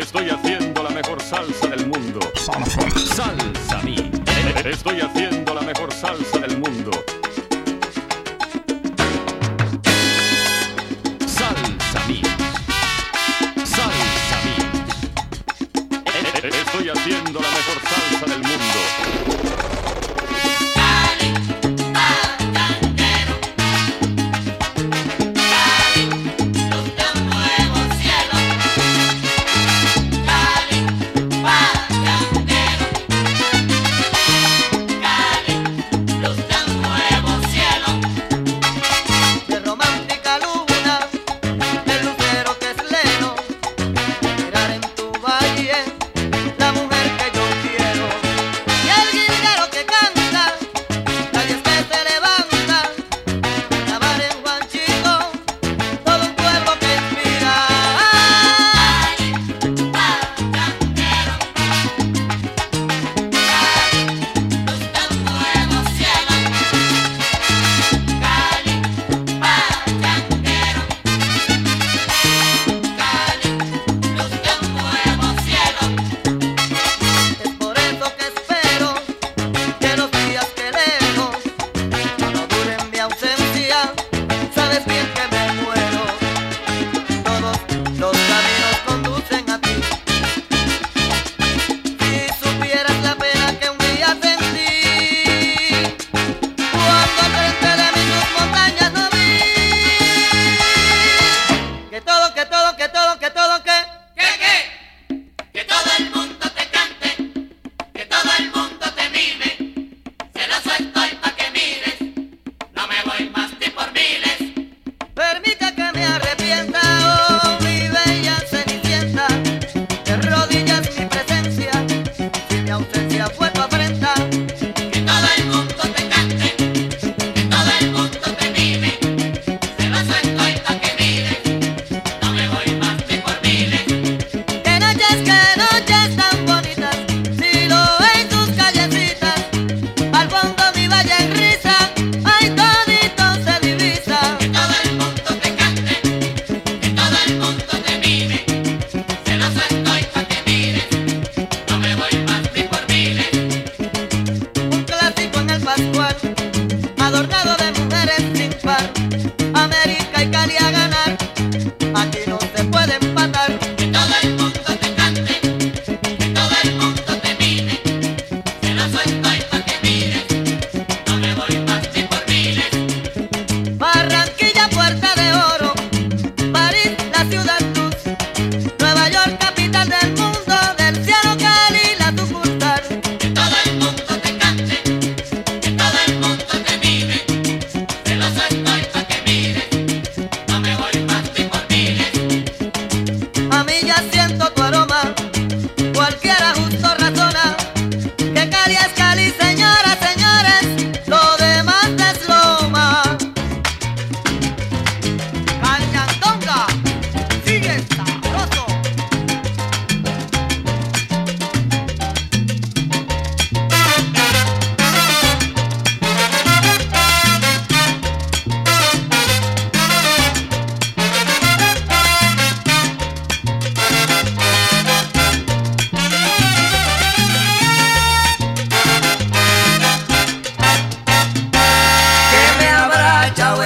Estoy haciendo la mejor salsa del mundo. Salsa mía. Estoy haciendo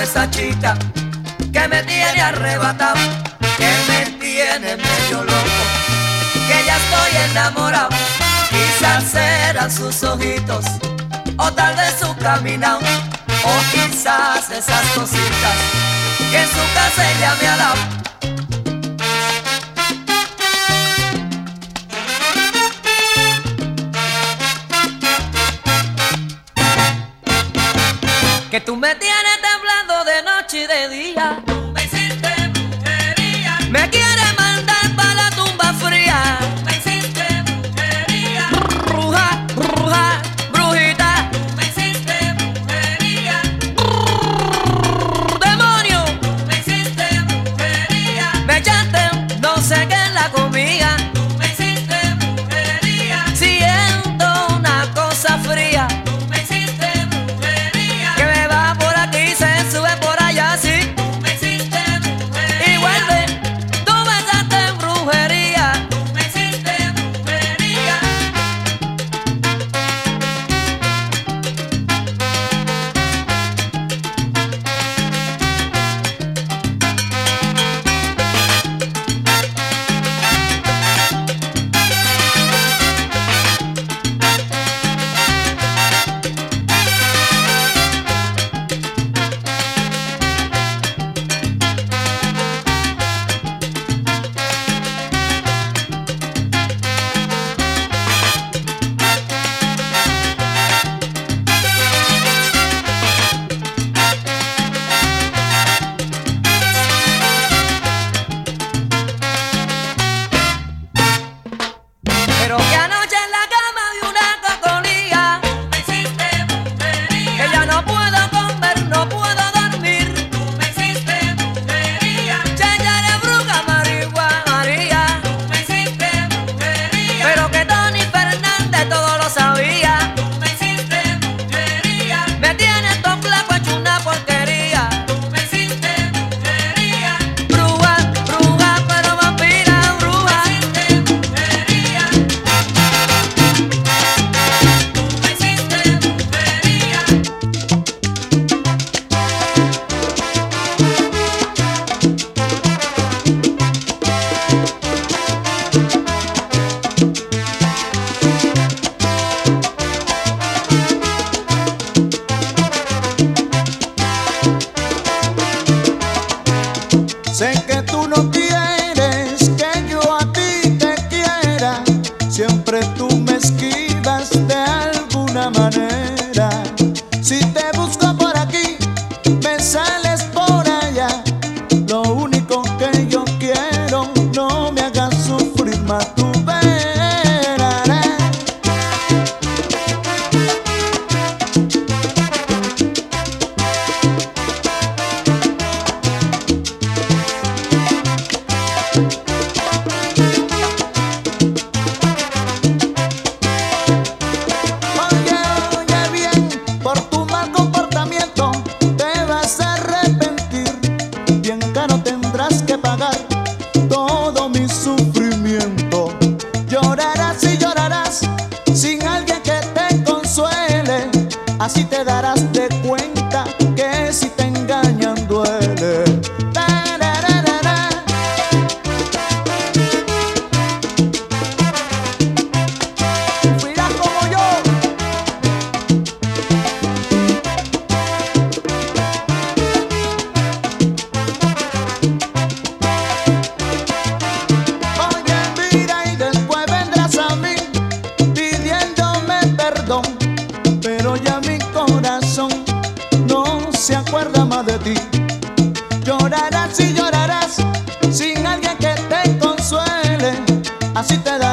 esa chita que me tiene arrebatado, que me tiene medio loco, que ya estoy enamorado. Quizás serán sus ojitos, o tal vez su caminado, o quizás esas cositas que en su casa ella me ha dado. que tú me tienes de noche y de día. tú me esquivas de alguna manera. A cidade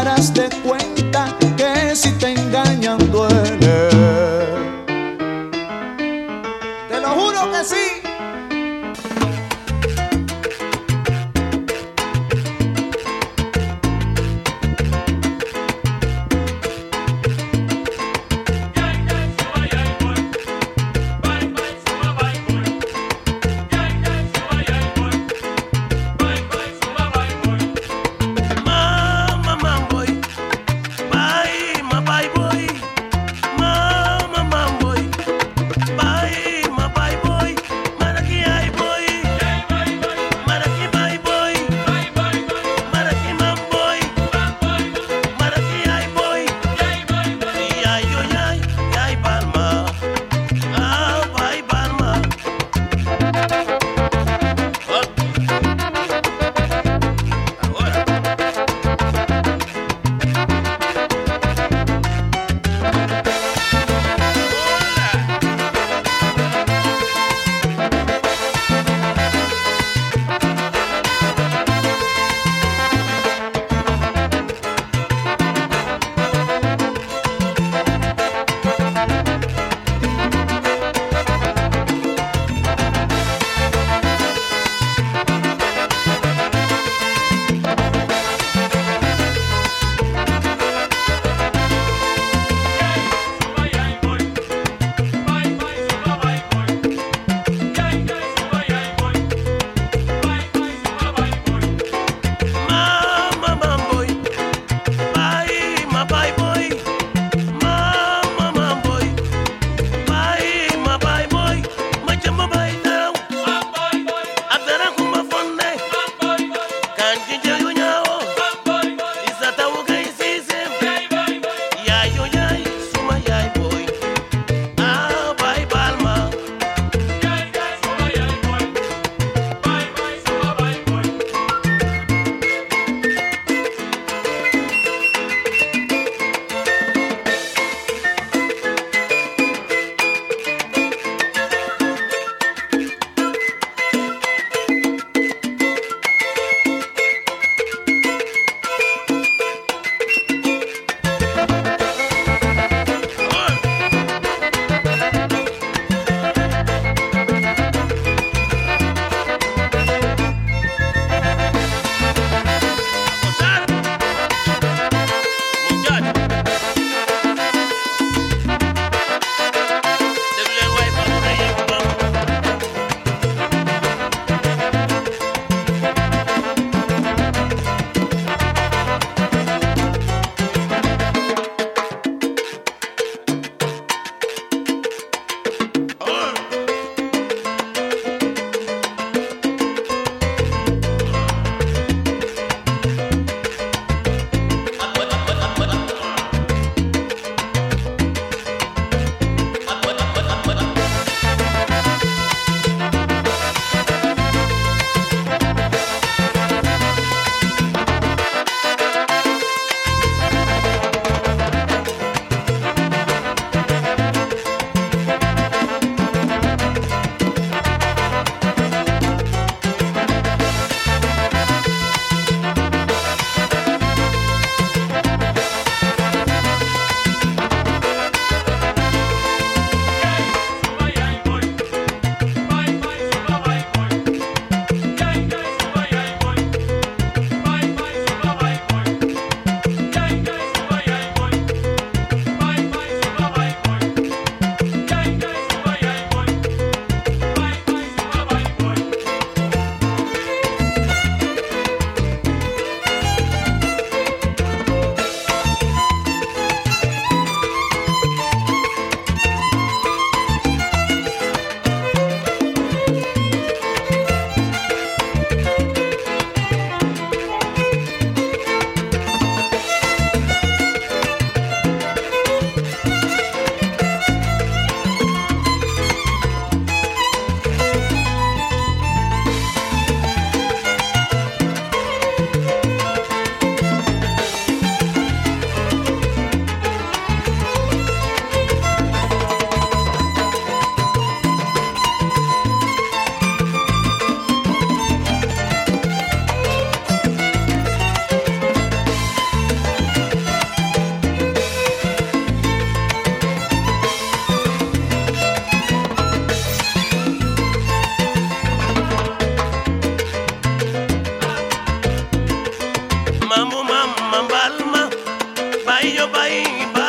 Bye.